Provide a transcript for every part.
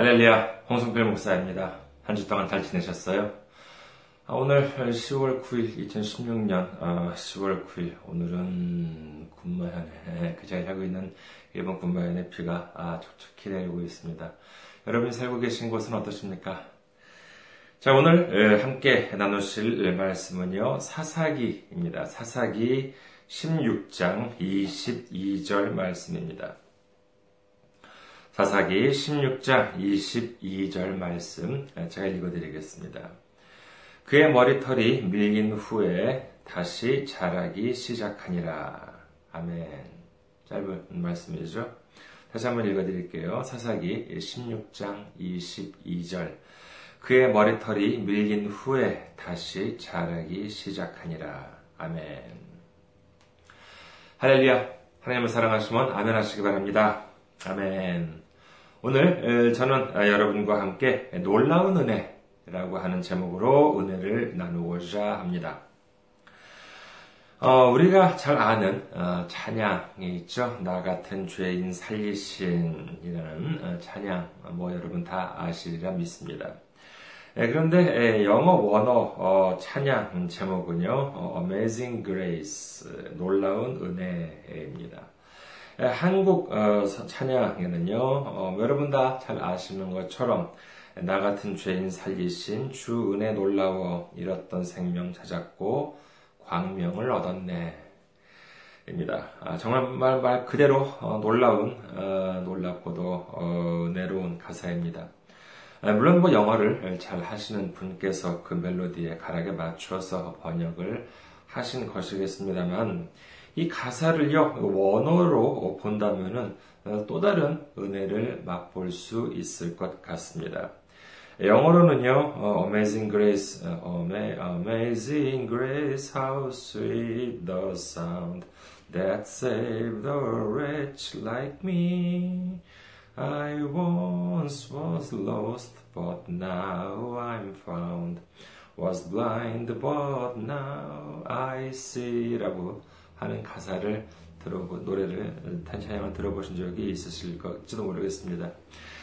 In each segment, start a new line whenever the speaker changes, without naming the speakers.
할렐루야, 홍성필 목사입니다. 한 주 동안 잘 지내셨어요? 아, 오늘 10월 9일, 2016년 10월 9일, 오늘은 군마현에 그자에 살고 있는 일본 군마현의 비가 아, 촉촉히 내리고 있습니다. 여러분이 살고 계신 곳은 어떠십니까? 자, 오늘 함께 나누실 말씀은요, 사사기입니다. 사사기 16장 22절 말씀입니다. 사사기 16장 22절 말씀 제가 읽어드리겠습니다. 그의 머리털이 밀린 후에 다시 자라기 시작하니라. 아멘. 짧은 말씀이죠. 다시 한번 읽어드릴게요. 사사기 16장 22절. 그의 머리털이 밀린 후에 다시 자라기 시작하니라. 아멘. 할렐루야. 하나님을 사랑하시면 아멘 하시기 바랍니다. 아멘. 오늘 저는 여러분과 함께 놀라운 은혜라고 하는 제목으로 은혜를 나누고자 합니다. 어, 우리가 잘 아는 어, 찬양이 있죠. 나 같은 죄인 살리신이라는 어, 찬양, 뭐 여러분 다 아시리라 믿습니다. 예, 그런데 영어 원어 찬양 제목은요, Amazing Grace, 놀라운 은혜입니다. 예, 한국 어, 찬양에는요, 어, 여러분 다 잘 아시는 것처럼 나 같은 죄인 살리신 주 은혜 놀라워 잃었던 생명 찾았고 광명을 얻었네. 입니다. 아, 정말 말, 말 그대로 어, 놀라운 놀랍고도 은혜로운 가사입니다. 아, 물론 뭐 영어를 잘 하시는 분께서 그 멜로디에 가락에 맞춰서 번역을 하신 것이겠습니다만 이 가사를요, 원어로 본다면은 어, 또 다른 은혜를 맛볼 수 있을 것 같습니다. 영어로는요, 어, Amazing Grace, 어, Amazing Grace, how sweet the sound that saved a wretch like me. I once was lost, but now I'm found. Was blind, but now I see. 라고 하는 가사를 들어보, 노래를, 찬양을 들어보신 적이 있으실지도 모르겠습니다.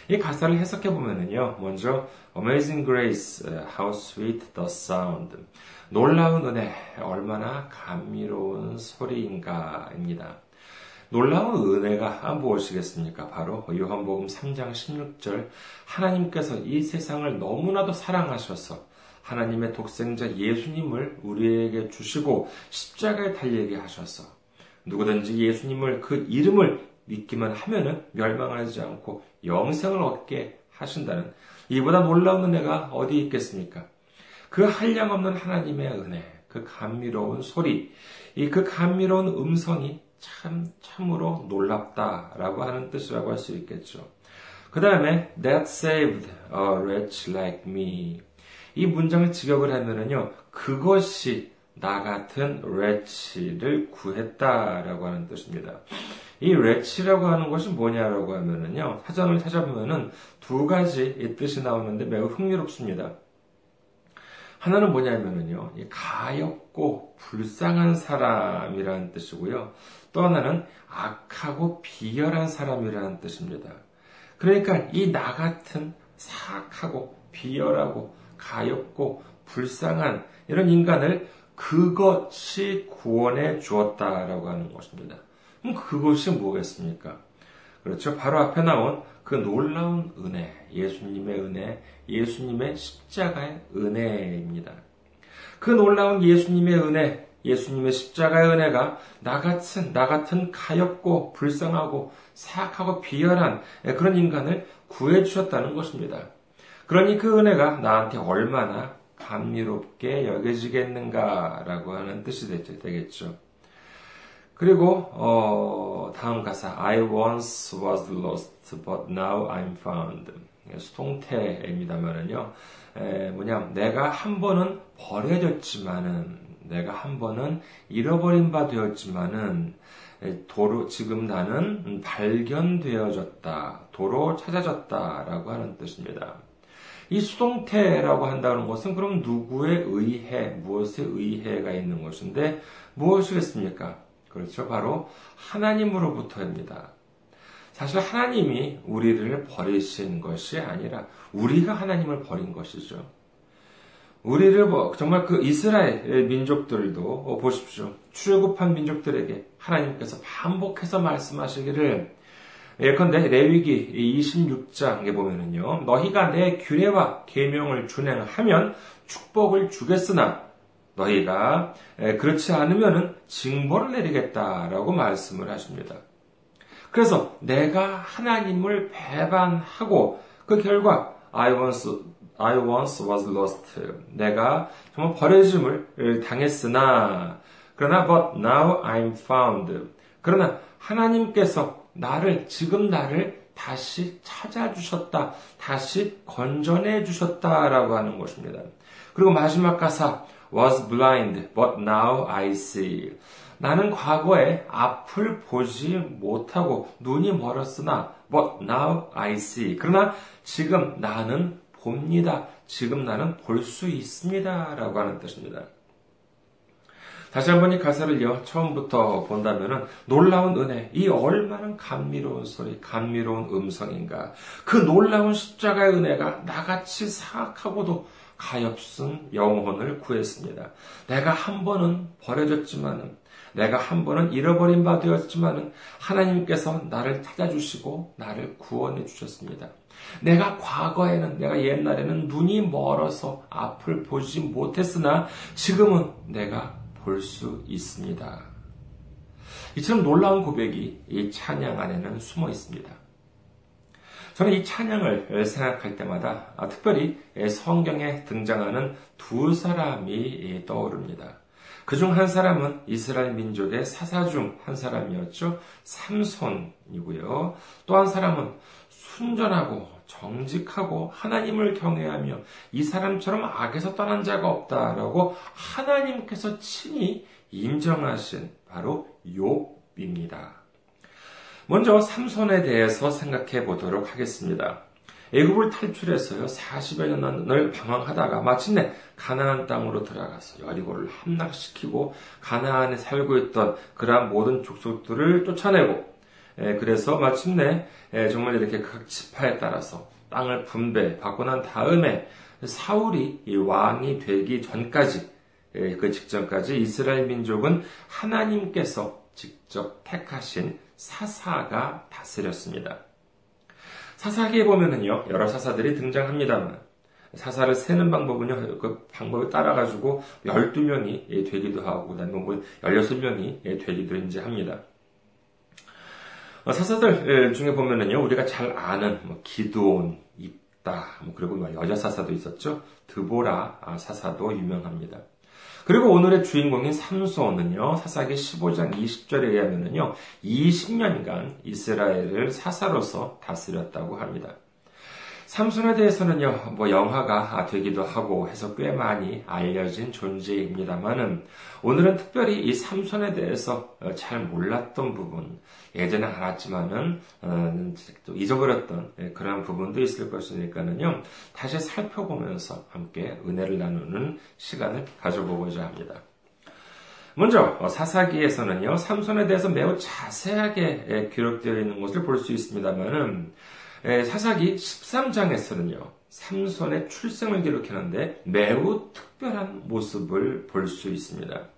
이 가사를 해석해 보면은요, 먼저, Amazing Grace, How Sweet the Sound. 놀라운 은혜, 얼마나 감미로운 소리인가입니다. 놀라운 은혜가 무엇이겠습니까? 바로 요한복음 3장 16절 하나님께서 이 세상을 너무나도 사랑하셔서 하나님의 독생자 예수님을 우리에게 주시고 십자가에 달리게 하셔서 누구든지 예수님을 그 이름을 믿기만 하면은 멸망하지 않고 영생을 얻게 하신다는 이보다 놀라운 은혜가 어디 있겠습니까? 그 한량없는 하나님의 은혜, 그 감미로운 소리, 이 그 감미로운 음성이 참 참으로 놀랍다라고 하는 뜻이라고 할 수 있겠죠. 그 다음에 that saved a wretch like me 이 문장을 직역을 하면은요, 그것이 나 같은 레치를 구했다라고 하는 뜻입니다. 이 레치라고 하는 것이 뭐냐라고 하면은요, 사전을 찾아보면은 두 가지 뜻이 나오는데 매우 흥미롭습니다. 하나는 뭐냐면은요, 가엽고 불쌍한 사람이라는 뜻이고요. 또 하나는 악하고 비열한 사람이라는 뜻입니다. 그러니까 이 나 같은 사악하고 비열하고 가엽고 불쌍한 이런 인간을 그것이 구원해 주었다라고 하는 것입니다. 그럼 그것이 뭐겠습니까? 그렇죠. 바로 앞에 나온 그 놀라운 은혜, 예수님의 은혜, 예수님의 십자가의 은혜입니다. 그 놀라운 예수님의 은혜, 예수님의 십자가의 은혜가 나 같은, 나 같은 가엽고 불쌍하고 사악하고 비열한 그런 인간을 구해 주셨다는 것입니다. 그러니 그 은혜가 나한테 얼마나 감미롭게 여겨지겠는가라고 하는 뜻이 되겠죠. 그리고 어, 다음 가사 I once was lost but now I'm found 수동태입니다만은요 뭐냐 내가 한 번은 버려졌지만은 내가 한 번은 잃어버린 바 되었지만은 도로 지금 나는 발견되어졌다 도로 찾아졌다라고 하는 뜻입니다. 이 수동태라고 한다는 것은 그럼 누구의 의해, 무엇의 의해가 있는 것인데 무엇이겠습니까? 그렇죠. 바로 하나님으로부터입니다. 사실 하나님이 우리를 버리신 것이 아니라 우리가 하나님을 버린 것이죠. 우리를 뭐 정말 그 이스라엘 민족들도 보십시오. 출애굽한 민족들에게 하나님께서 반복해서 말씀하시기를 예컨대 레위기 26장에 보면은요. 너희가 내 규례와 계명을 준행하면 축복을 주겠으나 너희가 그렇지 않으면은 징벌을 내리겠다라고 말씀을 하십니다. 그래서 내가 하나님을 배반하고 그 결과 I once, I once was lost. 내가 정말 버려짐을 당했으나 그러나 but now I'm found. 그러나 하나님께서 나를 지금 나를 다시 찾아주셨다. 다시 건져내 주셨다라고 하는 것입니다. 그리고 마지막 가사 was blind but now I see. 나는 과거에 앞을 보지 못하고 눈이 멀었으나 but now I see. 그러나 지금 나는 봅니다. 지금 나는 볼 수 있습니다. 라고 하는 뜻입니다. 다시 한번 이 가사를요, 처음부터 본다면은 놀라운 은혜, 이 얼마나 감미로운 소리, 감미로운 음성인가. 그 놀라운 십자가의 은혜가 나같이 사악하고도 가엾은 영혼을 구했습니다. 내가 한 번은 버려졌지만은 내가 한 번은 잃어버린 바 되었지만은 하나님께서 나를 찾아주시고 나를 구원해 주셨습니다. 내가 과거에는 내가 옛날에는 눈이 멀어서 앞을 보지 못했으나 지금은 내가 볼 수 있습니다. 이처럼 놀라운 고백이 이 찬양 안에는 숨어 있습니다. 저는 이 찬양을 생각할 때마다 특별히 성경에 등장하는 두 사람이 떠오릅니다. 그중 한 사람은 이스라엘 민족의 사사 중 한 사람이었죠. 삼손이고요. 또 한 사람은 순전하고 정직하고 하나님을 경외하며 이 사람처럼 악에서 떠난 자가 없다라고 하나님께서 친히 인정하신 바로 욥입니다. 먼저 삼손에 대해서 생각해 보도록 하겠습니다. 애굽을 탈출해서요 40여 년을 방황하다가 마침내 가나안 땅으로 들어가서 여리고를 함락시키고 가나안에 살고 있던 그러한 모든 족속들을 쫓아내고 그래서 마침내 정말 이렇게 각 지파에 따라서 땅을 분배 받고 난 다음에 사울이 왕이 되기 전까지 그 직전까지 이스라엘 민족은 하나님께서 직접 택하신 사사가 다스렸습니다. 사사기에 보면은요, 여러 사사들이 등장합니다만, 사사를 세는 방법은요, 그 방법을 따라가지고 12명이 되기도 하고, 그 다음에 뭐 16명이 되기도 이제 합니다. 어, 사사들 중에 보면은요, 우리가 잘 아는, 뭐, 기도온, 입다, 뭐, 그리고 뭐 여자 사사도 있었죠. 드보라 아, 사사도 유명합니다. 그리고 오늘의 주인공인 삼손은요, 사사기 15장 20절에 의하면요, 20년간 이스라엘을 사사로서 다스렸다고 합니다. 삼손에 대해서는요, 뭐 영화가 되기도 하고 해서 꽤 많이 알려진 존재입니다만은 오늘은 특별히 이 삼손에 대해서 잘 몰랐던 부분, 예전에 알았지만은 어, 또 잊어버렸던 예, 그러한 부분도 있을 것이니까는요, 다시 살펴보면서 함께 은혜를 나누는 시간을 가져보고자 합니다. 먼저 어, 사사기에서는요, 삼손에 대해서 매우 자세하게 예, 기록되어 있는 것을 볼 수 있습니다만은 사사기 13장에서는요, 삼손의 출생을 기록하는데 매우 특별한 모습을 볼 수 있습니다.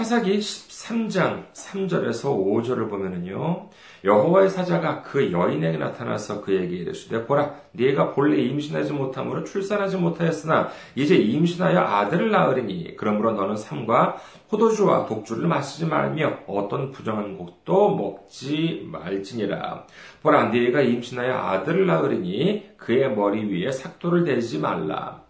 사사기 13장 3절에서 5절을 보면은요. 여호와의 사자가 그 여인에게 나타나서 그에게 이르시되 보라 네가 본래 임신하지 못함으로 출산하지 못하였으나 이제 임신하여 아들을 낳으리니 그러므로 너는 삶과 포도주와 독주를 마시지 말며 어떤 부정한 곡도 먹지 말지니라 보라 네가 임신하여 아들을 낳으리니 그의 머리 위에 삭도를 대지 말라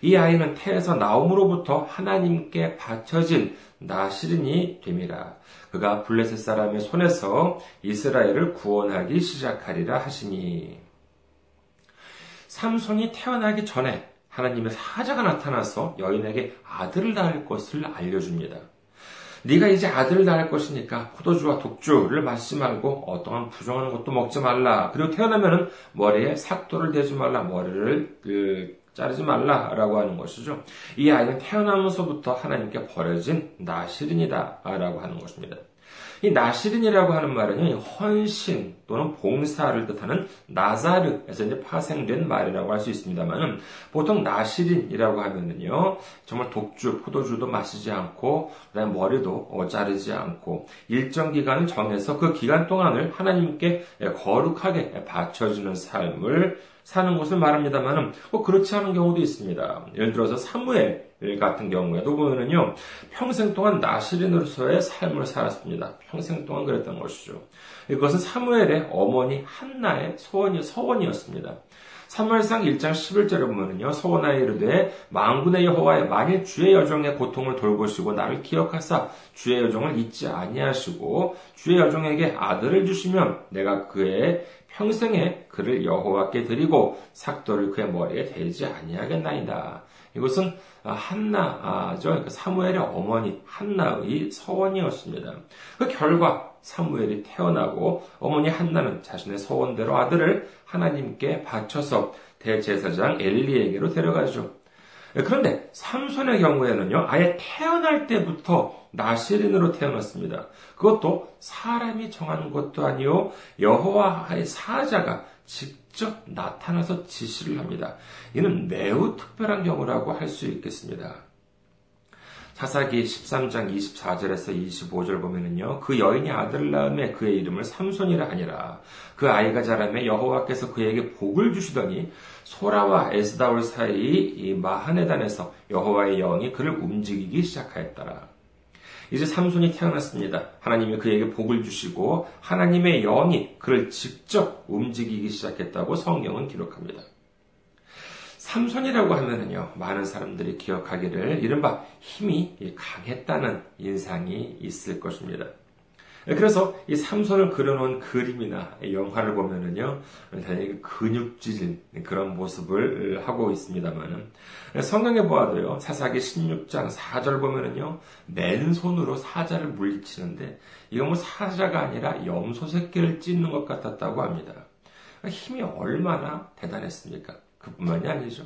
이 아이는 태에서 나옴으로부터 하나님께 바쳐진 나시린이 됨이라. 그가 블레셋 사람의 손에서 이스라엘을 구원하기 시작하리라 하시니. 삼손이 태어나기 전에 하나님의 사자가 나타나서 여인에게 아들을 낳을 것을 알려줍니다. 네가 이제 아들을 낳을 것이니까 포도주와 독주를 마시지 말고 어떠한 부정한 것도 먹지 말라. 그리고 태어나면은 머리에 삭도를 대지 말라. 머리를 그 자르지 말라라고 하는 것이죠. 이 아이는 태어나면서부터 하나님께 버려진 나시린이다라고 하는 것입니다. 이 나시린이라고 하는 말은 헌신 또는 봉사를 뜻하는 나자르에서 이제 파생된 말이라고 할 수 있습니다만은 보통 나시린이라고 하면은요 정말 독주 포도주도 마시지 않고 그다음 머리도 어, 자르지 않고 일정 기간을 정해서 그 기간 동안을 하나님께 거룩하게 바쳐주는 삶을 사는 것을 말합니다만은 뭐 그렇지 않은 경우도 있습니다. 예를 들어서 사무엘 같은 경우에도 보면은요 평생 동안 나시린으로서의 삶을 살았습니다. 평생 동안 그랬던 것이죠. 이것은 사무엘의 어머니 한나의 소원이 서원이었습니다. 3월상 1장 11절에 보면은요, 서원하에 이르되 망군의 여호와에 만일 주의 여종의 고통을 돌보시고 나를 기억하사 주의 여종을 잊지 아니하시고 주의 여종에게 아들을 주시면 내가 그의 평생에 그를 여호와께 드리고 삭도를 그의 머리에 대지 아니하겠나이다. 이것은 한나죠. 그러니까 사무엘의 어머니 한나의 서원이었습니다. 그 결과 사무엘이 태어나고 어머니 한나는 자신의 서원대로 아들을 하나님께 바쳐서 대제사장 엘리에게로 데려가죠. 그런데 삼손의 경우에는요, 아예 태어날 때부터 나시린으로 태어났습니다. 그것도 사람이 정한 것도 아니요, 여호와의 사자가 직접 나타나서 지시를 합니다. 이는 매우 특별한 경우라고 할 수 있겠습니다. 사사기 13장 24절에서 25절 보면은요, 그 여인이 아들을 낳음에 그의 이름을 삼손이라 하니라. 그 아이가 자라매 여호와께서 그에게 복을 주시더니 소라와 에스다올 사이 이 마하네단에서 여호와의 영이 그를 움직이기 시작하였더라. 이제 삼손이 태어났습니다. 하나님이 그에게 복을 주시고 하나님의 영이 그를 직접 움직이기 시작했다고 성경은 기록합니다. 삼손이라고 하면은요, 많은 사람들이 기억하기를 이른바 힘이 강했다는 인상이 있을 것입니다. 그래서 이 삼손을 그려놓은 그림이나 영화를 보면은요, 대단히 근육질 그런 모습을 하고 있습니다만은, 성경에 보아도요, 사사기 16장 4절 보면은요, 맨손으로 사자를 물리치는데, 이건 뭐 사자가 아니라 염소 새끼를 찢는 것 같았다고 합니다. 힘이 얼마나 대단했습니까? 그뿐만이 아니죠.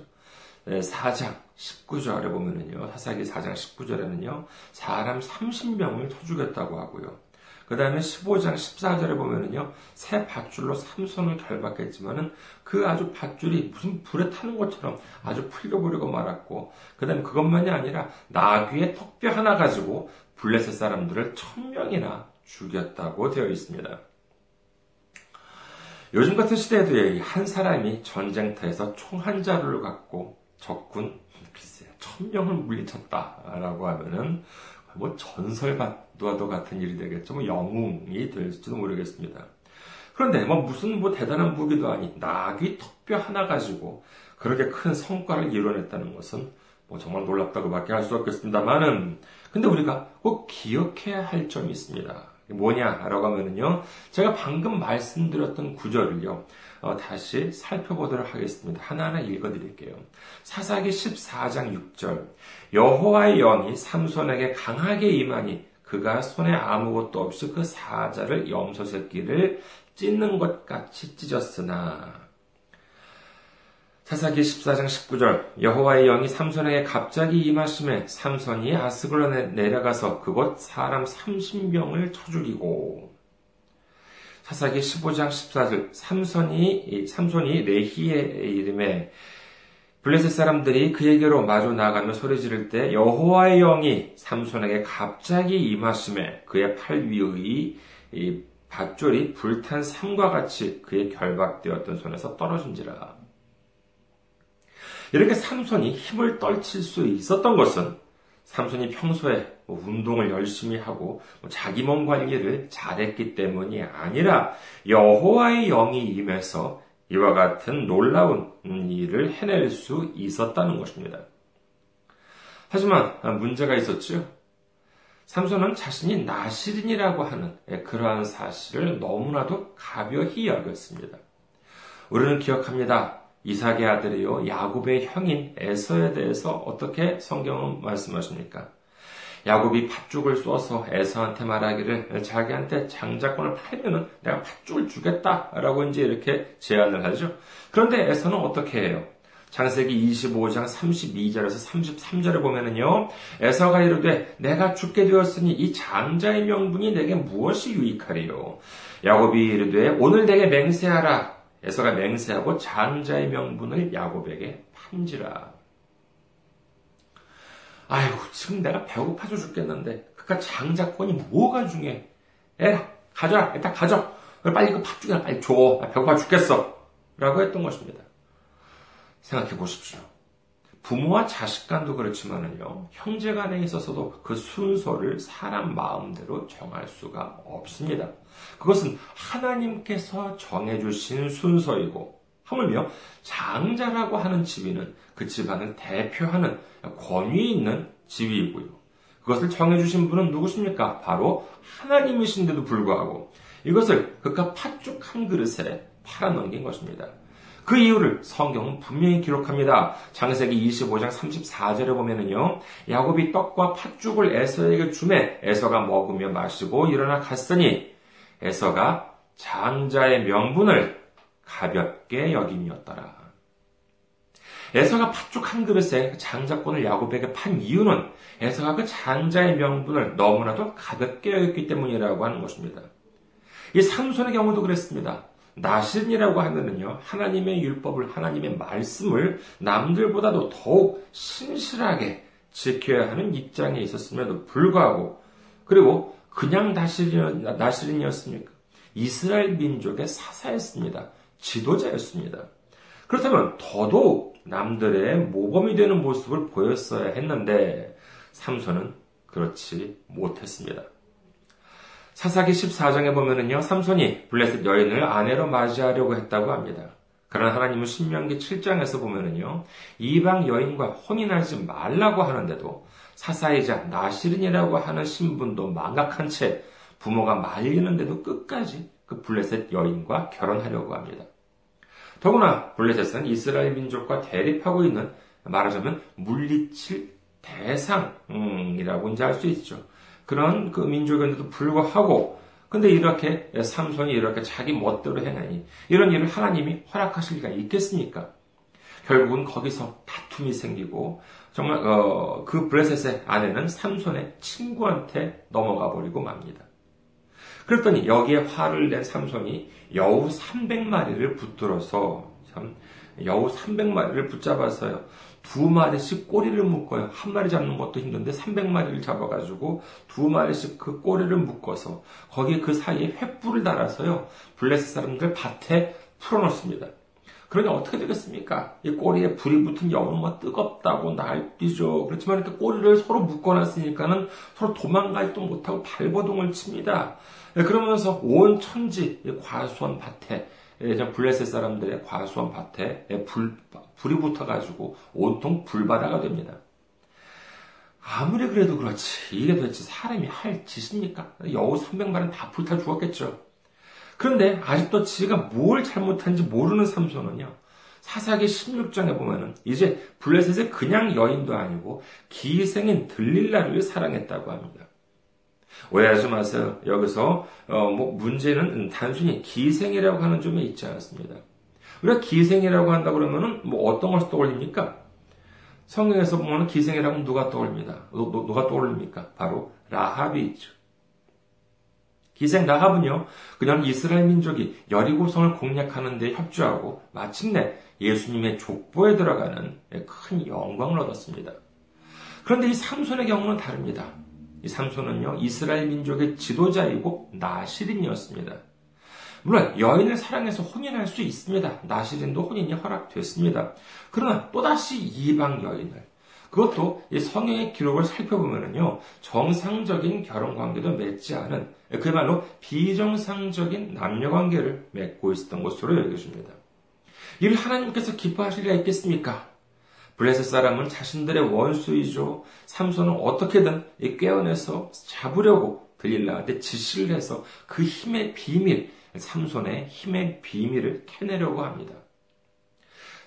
4장 19절에 보면은요, 사사기 4장 19절에는요, 사람 30명을 쳐주겠다고 하고요. 그 다음에 15장 14절에 보면은요, 새 밧줄로 삼손을 결박했지만은 그 아주 밧줄이 무슨 불에 타는 것처럼 아주 풀려버리고 말았고, 그 다음에 그것만이 아니라 나귀의 턱뼈 하나 가지고 블레셋 사람들을 천명이나 죽였다고 되어 있습니다. 요즘 같은 시대에도 한 사람이 전쟁터에서 총 한 자루를 갖고 적군 글쎄 천 명을 물리쳤다라고 하면은 뭐 전설과도 같은 일이 되겠죠. 뭐 영웅이 될지도 모르겠습니다. 그런데 뭐 무슨 뭐 대단한 무기도 아닌 나귀 턱뼈 하나 가지고 그렇게 큰 성과를 이뤄냈다는 것은 뭐 정말 놀랍다고밖에 할 수 없겠습니다만은 근데 우리가 꼭 기억해야 할 점이 있습니다. 뭐냐라고 하면은요, 제가 방금 말씀드렸던 구절을요, 어, 다시 살펴보도록 하겠습니다. 하나하나 읽어드릴게요. 사사기 14장 6절. 여호와의 영이 삼손에게 강하게 임하니 그가 손에 아무것도 없이 그 사자를 염소 새끼를 찢는 것 같이 찢었으나 사사기 14장 19절 여호와의 영이 삼손에게 갑자기 임하심에 삼손이 아스글론에 내려가서 그곳 사람 30명을 쳐 죽이고 사사기 15장 14절 삼손이 삼손이 레히의 이름에 블레셋 사람들이 그에게로 마주 나가며 소리 지를 때 여호와의 영이 삼손에게 갑자기 임하심에 그의 팔 위의 밧줄이 불탄 삼과 같이 그의 결박되었던 손에서 떨어진지라. 이렇게 삼손이 힘을 떨칠 수 있었던 것은 삼손이 평소에 뭐 운동을 열심히 하고 뭐 자기 몸 관리를 잘했기 때문이 아니라 여호와의 영이 임해서 이와 같은 놀라운 일을 해낼 수 있었다는 것입니다. 하지만 문제가 있었죠. 삼손은 자신이 나시린이라고 하는 그러한 사실을 너무나도 가벼이 여겼습니다. 우리는 기억합니다. 이삭의 아들이요 야곱의 형인 에서에 대해서 어떻게 성경은 말씀하십니까? 야곱이 팥죽을 쏘서 에서한테 말하기를 자기한테 장자권을 팔면은 내가 팥죽을 주겠다라고 이제 이렇게 제안을 하죠. 그런데 에서는 어떻게 해요? 장세기 25장 32절에서 33절에 보면은요, 에서가 이르되 내가 죽게 되었으니 이 장자의 명분이 내게 무엇이 유익하리요? 야곱이 이르되 오늘 내게 맹세하라. 에서가 맹세하고 장자의 명분을 야곱에게 판지라. 아이고, 지금 내가 배고파서 죽겠는데, 그니까 장자권이 뭐가 중요해? 에, 가져라, 일단 가져. 빨리 그 팥죽이나 빨리 줘. 나 배고파 죽겠어. 라고 했던 것입니다. 생각해 보십시오. 부모와 자식 간도 그렇지만은요, 형제 간에 있어서도 그 순서를 사람 마음대로 정할 수가 없습니다. 그것은 하나님께서 정해주신 순서이고, 하물며 장자라고 하는 지위는 그 집안을 대표하는 권위 있는 지위이고요. 그것을 정해주신 분은 누구십니까? 바로 하나님이신데도 불구하고 이것을 그깟 팥죽 한 그릇에 팔아넘긴 것입니다. 그 이유를 성경은 분명히 기록합니다. 장세기 25장 34절에 보면은요, 야곱이 떡과 팥죽을 에서에게 주매 에서가 먹으며 마시고 일어나 갔으니 에서가 장자의 명분을 가볍게 여김이었더라. 에서가 팥죽 한 그릇에 장자권을 야곱에게 판 이유는 에서가 그 장자의 명분을 너무나도 가볍게 여겼기 때문이라고 하는 것입니다. 이 삼손의 경우도 그랬습니다. 나신이라고 하면은요, 하나님의 율법을, 하나님의 말씀을 남들보다도 더욱 신실하게 지켜야 하는 입장에 있었음에도 불구하고, 그리고 그냥 나실인이었습니까? 이스라엘 민족의 사사였습니다. 지도자였습니다. 그렇다면 더더욱 남들의 모범이 되는 모습을 보였어야 했는데, 삼손은 그렇지 못했습니다. 사사기 14장에 보면은요, 삼손이 블레셋 여인을 아내로 맞이하려고 했다고 합니다. 그러나 하나님은 신명기 7장에서 보면은요, 이방 여인과 혼인하지 말라고 하는데도 사사이자 나시른이라고 하는 신분도 망각한 채 부모가 말리는데도 끝까지 그 블레셋 여인과 결혼하려고 합니다. 더구나 블레셋은 이스라엘 민족과 대립하고 있는 말하자면 물리칠 대상이라고 이제 할수 있죠. 그런 그 민족인데도 불구하고 근데 이렇게 삼손이 이렇게 자기 멋대로 해내니 이런 일을 하나님이 허락하실 리가 있겠습니까? 결국은 거기서 다툼이 생기고 정말 어, 그 브레셋의 아내는 삼손의 친구한테 넘어가 버리고 맙니다. 그랬더니 여기에 화를 낸 삼손이 여우 300마리를 붙들어서 참 여우 300마리를 붙잡아서요. 두 마리씩 꼬리를 묶어요. 한 마리 잡는 것도 힘든데 300마리를 잡아가지고 두 마리씩 그 꼬리를 묶어서 거기에 그 사이에 횃불을 달아서요. 블레스 사람들 밭에 풀어놓습니다. 그러니 어떻게 되겠습니까? 이 꼬리에 불이 붙은 여우는 뭐 뜨겁다고 날뛰죠. 그렇지만 이렇게 꼬리를 서로 묶어놨으니까는 서로 도망가지도 못하고 발버둥을 칩니다. 네, 그러면서 온 천지 과수원 밭에 예전 블레셋 사람들의 과수원 밭에 불, 불이 붙어가지고 온통 불바다가 됩니다. 아무리 그래도 그렇지. 이게 도대체 사람이 할 짓입니까? 여우 300마리는 다 불타 죽었겠죠. 그런데 아직도 지가 뭘 잘못한지 모르는 삼손은요. 사사기 16장에 보면은 이제 블레셋의 그냥 여인도 아니고 기생인 들릴라를 사랑했다고 합니다. 오해하지 마세요. 여기서 어, 뭐 문제는 단순히 기생이라고 하는 점에 있지 않습니다. 우리가 기생이라고 한다 그러면은 뭐 어떤 것을 떠올립니까? 성경에서 보면 기생이라고 누가 떠올립니다. 누, 누가 떠올립니까? 바로 라합이 있죠. 기생 라합은요, 그냥 이스라엘 민족이 여리고성을 공략하는 데 협조하고 마침내 예수님의 족보에 들어가는 큰 영광을 얻었습니다. 그런데 이 삼손의 경우는 다릅니다. 이 삼손은요, 이스라엘 민족의 지도자이고 나시린이었습니다. 물론 여인을 사랑해서 혼인할 수 있습니다. 나시린도 혼인이 허락됐습니다. 그러나 또다시 이방 여인을 그것도 이 성경의 기록을 살펴보면요 정상적인 결혼 관계도 맺지 않은 그야말로 비정상적인 남녀 관계를 맺고 있었던 것으로 여겨집니다. 이를 하나님께서 기뻐하실 리가 있겠습니까? 블레셋 사람은 자신들의 원수이죠. 삼손은 어떻게든 꿰어내서 잡으려고 들릴라한테 지시를 해서 그 힘의 비밀, 삼손의 힘의 비밀을 캐내려고 합니다.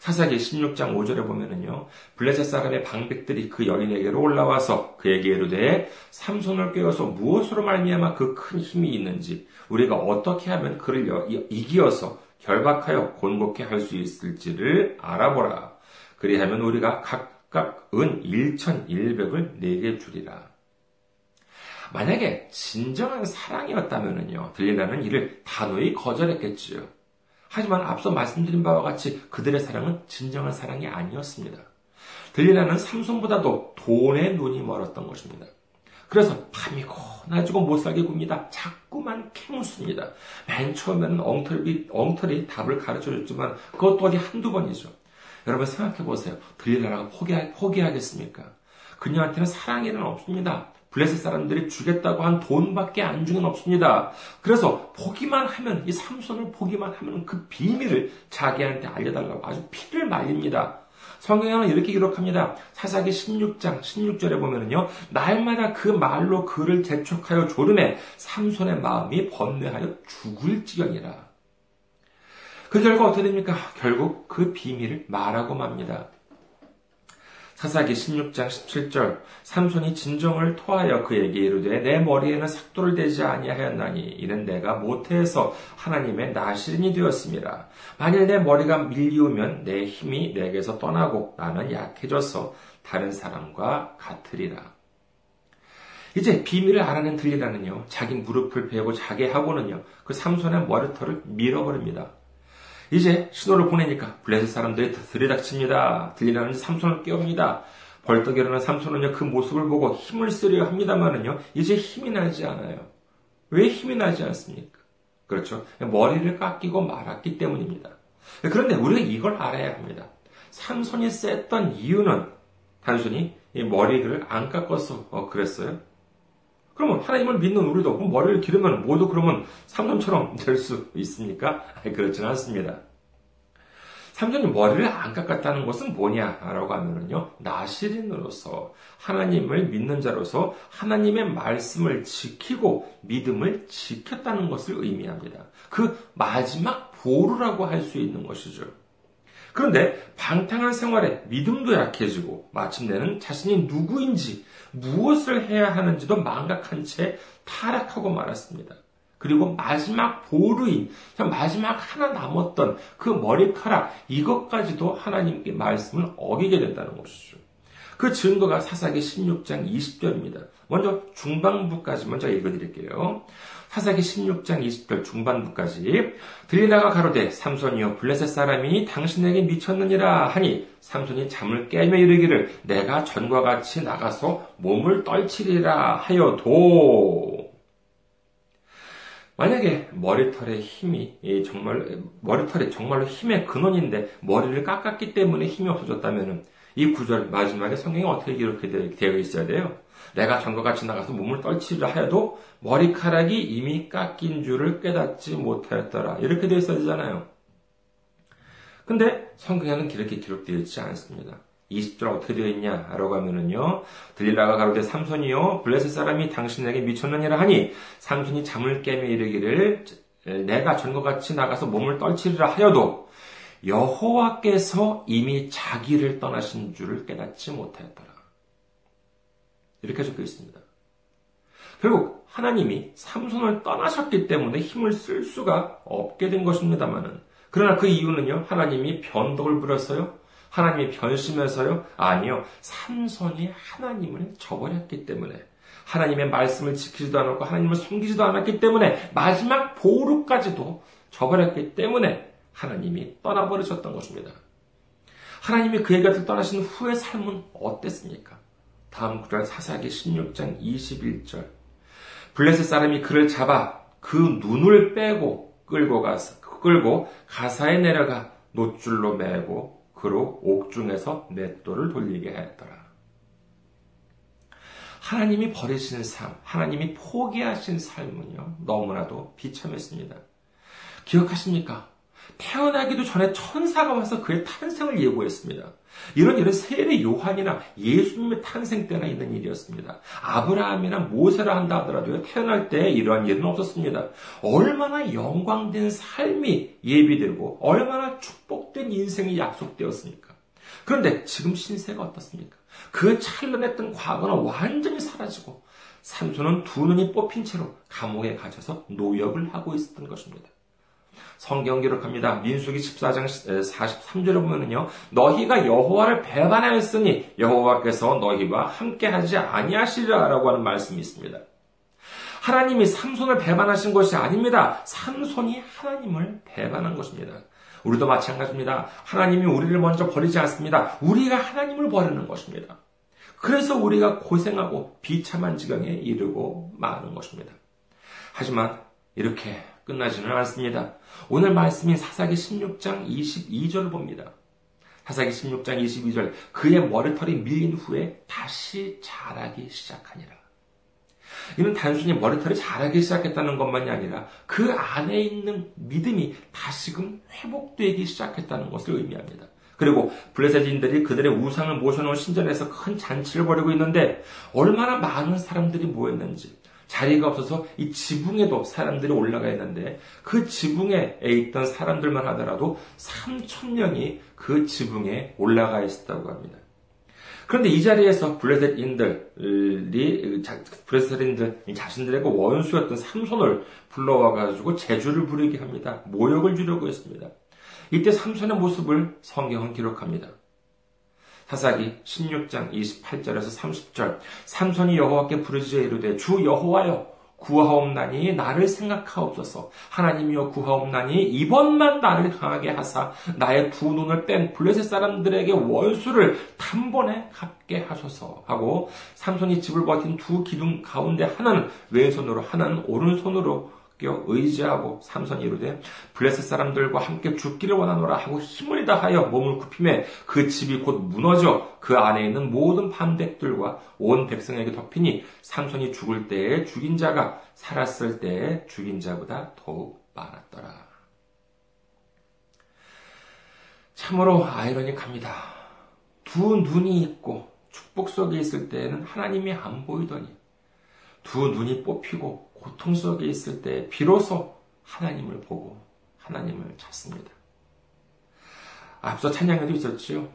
사사기 16장 5절에 보면은요, 블레셋 사람의 방백들이 그 여인에게로 올라와서 그에게 이르되 삼손을 깨어서 무엇으로 말미암아 그 큰 힘이 있는지 우리가 어떻게 하면 그를 이기어서 결박하여 곤곡해 할수 있을지를 알아보라. 그리하면 우리가 각각 은 1,100을 내게 주리라. 만약에 진정한 사랑이었다면요, 들리라는 일을 단호히 거절했겠지요. 하지만 앞서 말씀드린 바와 같이 그들의 사랑은 진정한 사랑이 아니었습니다. 들리라는 삼손보다도 돈에 눈이 멀었던 것입니다. 그래서 밤이 고 나지고 못 살게 굽니다. 자꾸만 캐묻습니다. 맨 처음에는 엉터리, 엉터리 답을 가르쳐 줬지만 그것도 어디 한두 번이죠. 여러분 생각해 보세요. 들리라가 포기, 포기하겠습니까? 그녀한테는 사랑이는 없습니다. 블레셋 사람들이 주겠다고 한 돈밖에 안주는 없습니다. 그래서 포기만 하면 이 삼손을 포기만 하면 그 비밀을 자기한테 알려달라고 아주 피를 말립니다. 성경에는 이렇게 기록합니다. 사사기 16장 16절에 보면은요. 날마다 그 말로 그를 재촉하여 조름에 삼손의 마음이 번뇌하여 죽을 지경이라. 그 결과 어떻게 됩니까? 결국 그 비밀을 말하고 맙니다. 사사기 16장 17절 삼손이 진정을 토하여 그에게 이르되 내 머리에는 삭도를 대지 아니하였나니 이는 내가 모태에서 하나님의 나시린이 되었습니다. 만일 내 머리가 밀리우면 내 힘이 내게서 떠나고 나는 약해져서 다른 사람과 같으리라. 이제 비밀을 알아낸 들리라는요, 자기 무릎을 베고 자게 하고는요, 그 삼손의 머리털을 밀어버립니다. 이제 신호를 보내니까 블레셋 사람들이 들이닥칩니다. 들리라는 삼손을 깨웁니다. 벌떡 일어난 삼손은요, 그 모습을 보고 힘을 쓰려 합니다만은요, 이제 힘이 나지 않아요. 왜 힘이 나지 않습니까? 그렇죠. 머리를 깎이고 말았기 때문입니다. 그런데 우리가 이걸 알아야 합니다. 삼손이 셌던 이유는 단순히 머리를 안 깎아서 어, 그랬어요. 그러면 하나님을 믿는 우리도 머리를 기르면 모두 그러면 삼손처럼 될 수 있습니까? 그렇지는 않습니다. 삼손이 머리를 안 깎았다는 것은 뭐냐라고 하면요. 나시린으로서 하나님을 믿는 자로서 하나님의 말씀을 지키고 믿음을 지켰다는 것을 의미합니다. 그 마지막 보루라고 할 수 있는 것이죠. 그런데 방탕한 생활에 믿음도 약해지고 마침내는 자신이 누구인지 무엇을 해야 하는지도 망각한 채 타락하고 말았습니다. 그리고 마지막 보루인, 마지막 하나 남았던 그 머리카락, 이것까지도 하나님께 말씀을 어기게 된다는 것이죠. 그 증거가 사사기 16장 20절입니다. 먼저 중반부까지 먼저 읽어드릴게요. 사사기 16장 20절 중반부까지 들리다가 가로되 삼손이여 블레셋 사람이 당신에게 미쳤느니라 하니 삼손이 잠을 깨며 이르기를 내가 전과 같이 나가서 몸을 떨치리라 하여도 만약에 머리털의 힘이 정말 머리털이 정말로 힘의 근원인데 머리를 깎았기 때문에 힘이 없어졌다면 이 구절 마지막에 성경이 어떻게 이렇게 되어 있어야 돼요? 내가 전과 같이 나가서 몸을 떨치려 하여도 머리카락이 이미 깎인 줄을 깨닫지 못하였더라. 이렇게 되어 있어야 되잖아요. 근데 성경에는 이렇게 기록되어 있지 않습니다. 20절 어떻게 되어 있냐 라고 하면은요. 들리라가 가로되 삼손이요 블레셋 사람이 당신에게 미쳤느니라 하니 삼손이 잠을 깨며 이르기를 내가 전과 같이 나가서 몸을 떨치리라 하여도 여호와께서 이미 자기를 떠나신 줄을 깨닫지 못하였더라. 이렇게 적혀 있습니다. 결국 하나님이 삼손을 떠나셨기 때문에 힘을 쓸 수가 없게 된 것입니다만은 그러나 그 이유는요 하나님이 변덕을 부렸어요 하나님이 변심해서요 아니요 삼손이 하나님을 저버렸기 때문에 하나님의 말씀을 지키지도 않았고 하나님을 섬기지도 않았기 때문에 마지막 보루까지도 저버렸기 때문에 하나님이 떠나버리셨던 것입니다. 하나님이 그의 곁을 떠나신 후의 삶은 어땠습니까? 다음 구절 사사기 16장 21절. 블레셋 사람이 그를 잡아 그 눈을 빼고 끌고 가서 끌고 가사에 내려가 노줄로 매고 그로 옥중에서 맷돌을 돌리게 했더라. 하나님이 버리신 삶, 하나님이 포기하신 삶은요, 너무나도 비참했습니다. 기억하십니까? 태어나기도 전에 천사가 와서 그의 탄생을 예고했습니다. 이런 일은 세례 요한이나 예수님의 탄생 때나 있는 일이었습니다. 아브라함이나 모세라 한다 하더라도 태어날 때 이러한 일은 없었습니다. 얼마나 영광된 삶이 예비되고 얼마나 축복된 인생이 약속되었습니까? 그런데 지금 신세가 어떻습니까? 그 찬란했던 과거는 완전히 사라지고 삼손은 두 눈이 뽑힌 채로 감옥에 갇혀서 노역을 하고 있었던 것입니다. 성경 기록합니다. 민수기 14장 43절에 보면은요. 너희가 여호와를 배반하였으니 여호와께서 너희와 함께 하지 아니하시리라라고 하는 말씀이 있습니다. 하나님이 삼손을 배반하신 것이 아닙니다. 삼손이 하나님을 배반한 것입니다. 우리도 마찬가지입니다. 하나님이 우리를 먼저 버리지 않습니다. 우리가 하나님을 버리는 것입니다. 그래서 우리가 고생하고 비참한 지경에 이르고 마는 것입니다. 하지만 이렇게 끝나지는 않습니다. 오늘 말씀인 사사기 16장 22절을 봅니다. 사사기 16장 22절 그의 머리털이 밀린 후에 다시 자라기 시작하니라. 이는 단순히 머리털이 자라기 시작했다는 것만이 아니라 그 안에 있는 믿음이 다시금 회복되기 시작했다는 것을 의미합니다. 그리고 블레셋인들이 그들의 우상을 모셔놓은 신전에서 큰 잔치를 벌이고 있는데 얼마나 많은 사람들이 모였는지 자리가 없어서 이 지붕에도 사람들이 올라가 있는데 그 지붕에 있던 사람들만 하더라도 3천 명이 그 지붕에 올라가 있었다고 합니다. 그런데 이 자리에서 블레셋인들이 블레셋인들 자신들에게 원수였던 삼손을 불러와 가지고 제주를 부리게 합니다. 모욕을 주려고 했습니다. 이때 삼손의 모습을 성경은 기록합니다. 사사기 16장 28절에서 30절. 삼손이 여호와께 부르짖어 이르되 주 여호와여 구하옵나니 나를 생각하옵소서. 하나님이여 구하옵나니 이번만 나를 강하게 하사 나의 두 눈을 뺀 블레셋 사람들에게 원수를 단번에 갚게 하소서. 하고 삼손이 집을 버틴 두 기둥 가운데 하나는 왼손으로 하나는 오른손으로 껴 의지하고 삼손이 이르되 블레셋 사람들과 함께 죽기를 원하노라 하고 힘을 다하여 몸을 굽힘에 그 집이 곧 무너져 그 안에 있는 모든 반백들과 온 백성에게 덮이니 삼손이 죽을 때에 죽인 자가 살았을 때에 죽인 자보다 더욱 많았더라. 참으로 아이러니합니다. 두 눈이 있고 축복 속에 있을 때에는 하나님이 안 보이더니 두 눈이 뽑히고 고통 속에 있을 때 비로소 하나님을 보고 하나님을 찾습니다. 앞서 찬양에도 있었지요.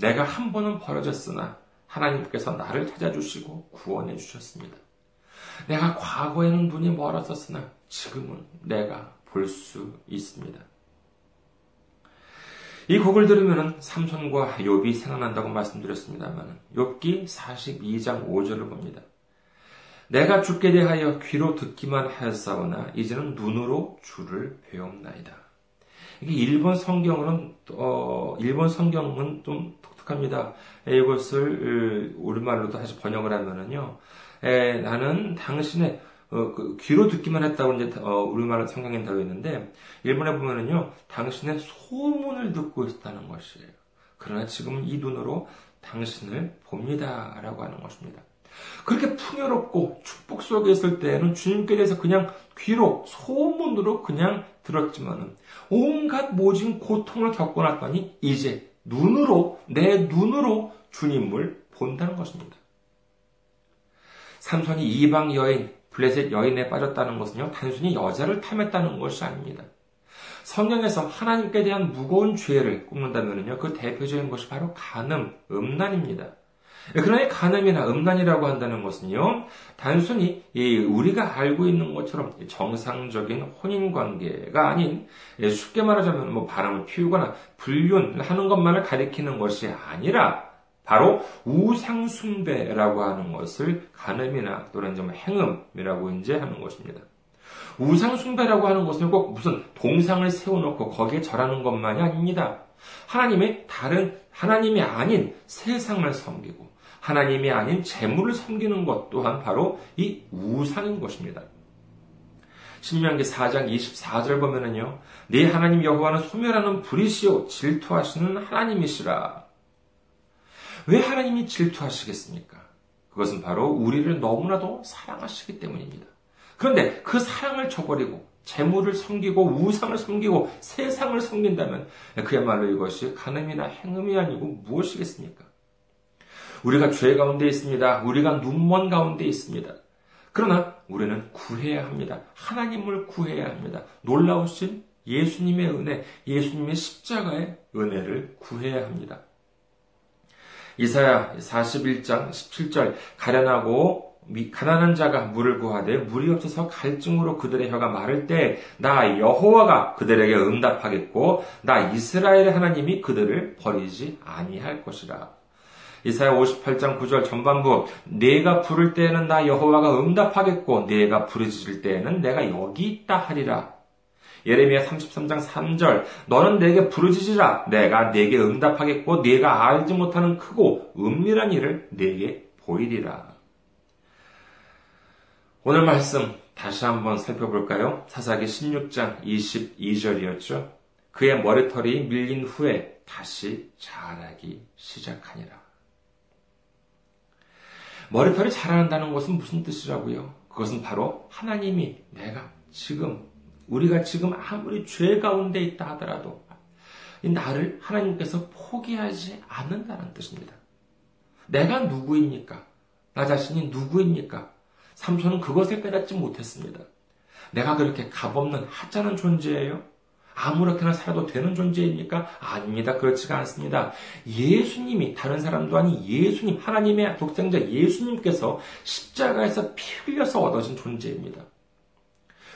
내가 한 번은 벌어졌으나 하나님께서 나를 찾아주시고 구원해 주셨습니다. 내가 과거에는 눈이 멀었었으나 지금은 내가 볼 수 있습니다. 이 곡을 들으면 삼손과 욥이 생각난다고 말씀드렸습니다만 욥기 42장 5절을 봅니다. 내가 죽게 대하여 귀로 듣기만 하였사오나 이제는 눈으로 주를 배옵나이다. 이게 일본 성경은 어, 일본 성경은 좀 독특합니다. 이것을 우리말로도 다시 번역을 하면은요, 에, 나는 당신의 어, 그 귀로 듣기만 했다고 이제 어, 우리말 성경에 되어 있는데 일본에 보면은요, 당신의 소문을 듣고 있었다는 것이에요. 그러나 지금 이 눈으로 당신을 봅니다라고 하는 것입니다. 그렇게 풍요롭고 축복 속에 있을 때에는 주님께 대해서 그냥 귀로, 소문으로 그냥 들었지만은 온갖 모진 고통을 겪고 났더니 이제 눈으로, 내 눈으로 주님을 본다는 것입니다. 삼손이 이방 여인, 블레셋 여인에 빠졌다는 것은요, 단순히 여자를 탐했다는 것이 아닙니다. 성경에서 하나님께 대한 무거운 죄를 꼽는다면요, 그 대표적인 것이 바로 간음, 음란입니다. 그러나 간음이나 음란이라고 한다는 것은요, 단순히 우리가 알고 있는 것처럼 정상적인 혼인 관계가 아닌 쉽게 말하자면 뭐 바람을 피우거나 불륜하는 것만을 가리키는 것이 아니라 바로 우상숭배라고 하는 것을 간음이나 또는 좀 행음이라고 이제 하는 것입니다. 우상숭배라고 하는 것은 꼭 무슨 동상을 세워놓고 거기에 절하는 것만이 아닙니다. 하나님의 다른 하나님이 아닌 세상을 섬기고 하나님이 아닌 재물을 섬기는 것 또한 바로 이 우상인 것입니다. 신명기 4장 24절 보면은요, 네 하나님 여호와는 소멸하는 불이시오 질투하시는 하나님이시라. 왜 하나님이 질투하시겠습니까? 그것은 바로 우리를 너무나도 사랑하시기 때문입니다. 그런데 그 사랑을 저버리고 재물을 섬기고 우상을 섬기고 세상을 섬긴다면 그야말로 이것이 간음이나 행음이 아니고 무엇이겠습니까? 우리가 죄 가운데 있습니다. 우리가 눈먼 가운데 있습니다. 그러나 우리는 구해야 합니다. 하나님을 구해야 합니다. 놀라우신 예수님의 은혜, 예수님의 십자가의 은혜를 구해야 합니다. 이사야 41장 17절 가련하고 가난한 자가 물을 구하되 물이 없어서 갈증으로 그들의 혀가 마를 때 나 여호와가 그들에게 응답하겠고 나 이스라엘의 하나님이 그들을 버리지 아니할 것이라. 이사야 58장 9절 전반부 내가 부를 때에는 나 여호와가 응답하겠고 내가 부르짖을 때에는 내가 여기 있다 하리라. 예레미야 33장 3절 너는 내게 부르짖으라 내가 내게 응답하겠고 내가 알지 못하는 크고 은밀한 일을 내게 보이리라. 오늘 말씀 다시 한번 살펴볼까요? 사사기 16장 22절이었죠. 그의 머리털이 밀린 후에 다시 자라기 시작하니라. 머리털이 자라난다는 것은 무슨 뜻이라고요? 그것은 바로 하나님이 내가 지금 우리가 지금 아무리 죄 가운데 있다 하더라도 나를 하나님께서 포기하지 않는다는 뜻입니다. 내가 누구입니까? 나 자신이 누구입니까? 삼손은 그것을 깨닫지 못했습니다. 내가 그렇게 값없는 하찮은 존재예요? 아무렇게나 살아도 되는 존재입니까? 아닙니다. 그렇지가 않습니다. 예수님이 다른 사람도 아닌 예수님, 하나님의 독생자 예수님께서 십자가에서 피 흘려서 얻어진 존재입니다.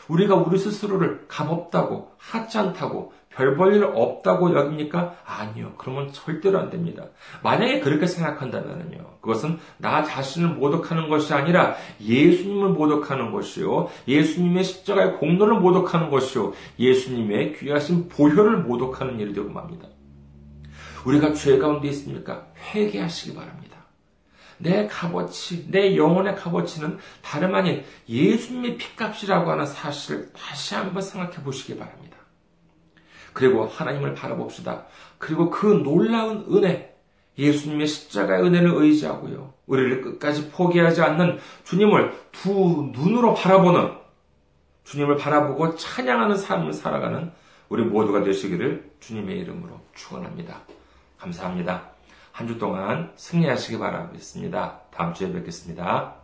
우리가 우리 스스로를 값없다고, 하찮다고, 별 볼일 없다고 여깁니까? 아니요. 그러면 절대로 안 됩니다. 만약에 그렇게 생각한다면요. 그것은 나 자신을 모독하는 것이 아니라 예수님을 모독하는 것이요. 예수님의 십자가의 공로를 모독하는 것이요. 예수님의 귀하신 보혈을 모독하는 일이 되고 맙니다. 우리가 죄 가운데 있습니까? 회개하시기 바랍니다. 내 값어치, 내 영혼의 값어치는 다름 아닌 예수님의 피값이라고 하는 사실을 다시 한번 생각해 보시기 바랍니다. 그리고 하나님을 바라봅시다. 그리고 그 놀라운 은혜, 예수님의 십자가의 은혜를 의지하고요. 우리를 끝까지 포기하지 않는 주님을 두 눈으로 바라보는 주님을 바라보고 찬양하는 삶을 살아가는 우리 모두가 되시기를 주님의 이름으로 축원합니다. 감사합니다. 한 주 동안 승리하시기 바라겠습니다. 다음 주에 뵙겠습니다.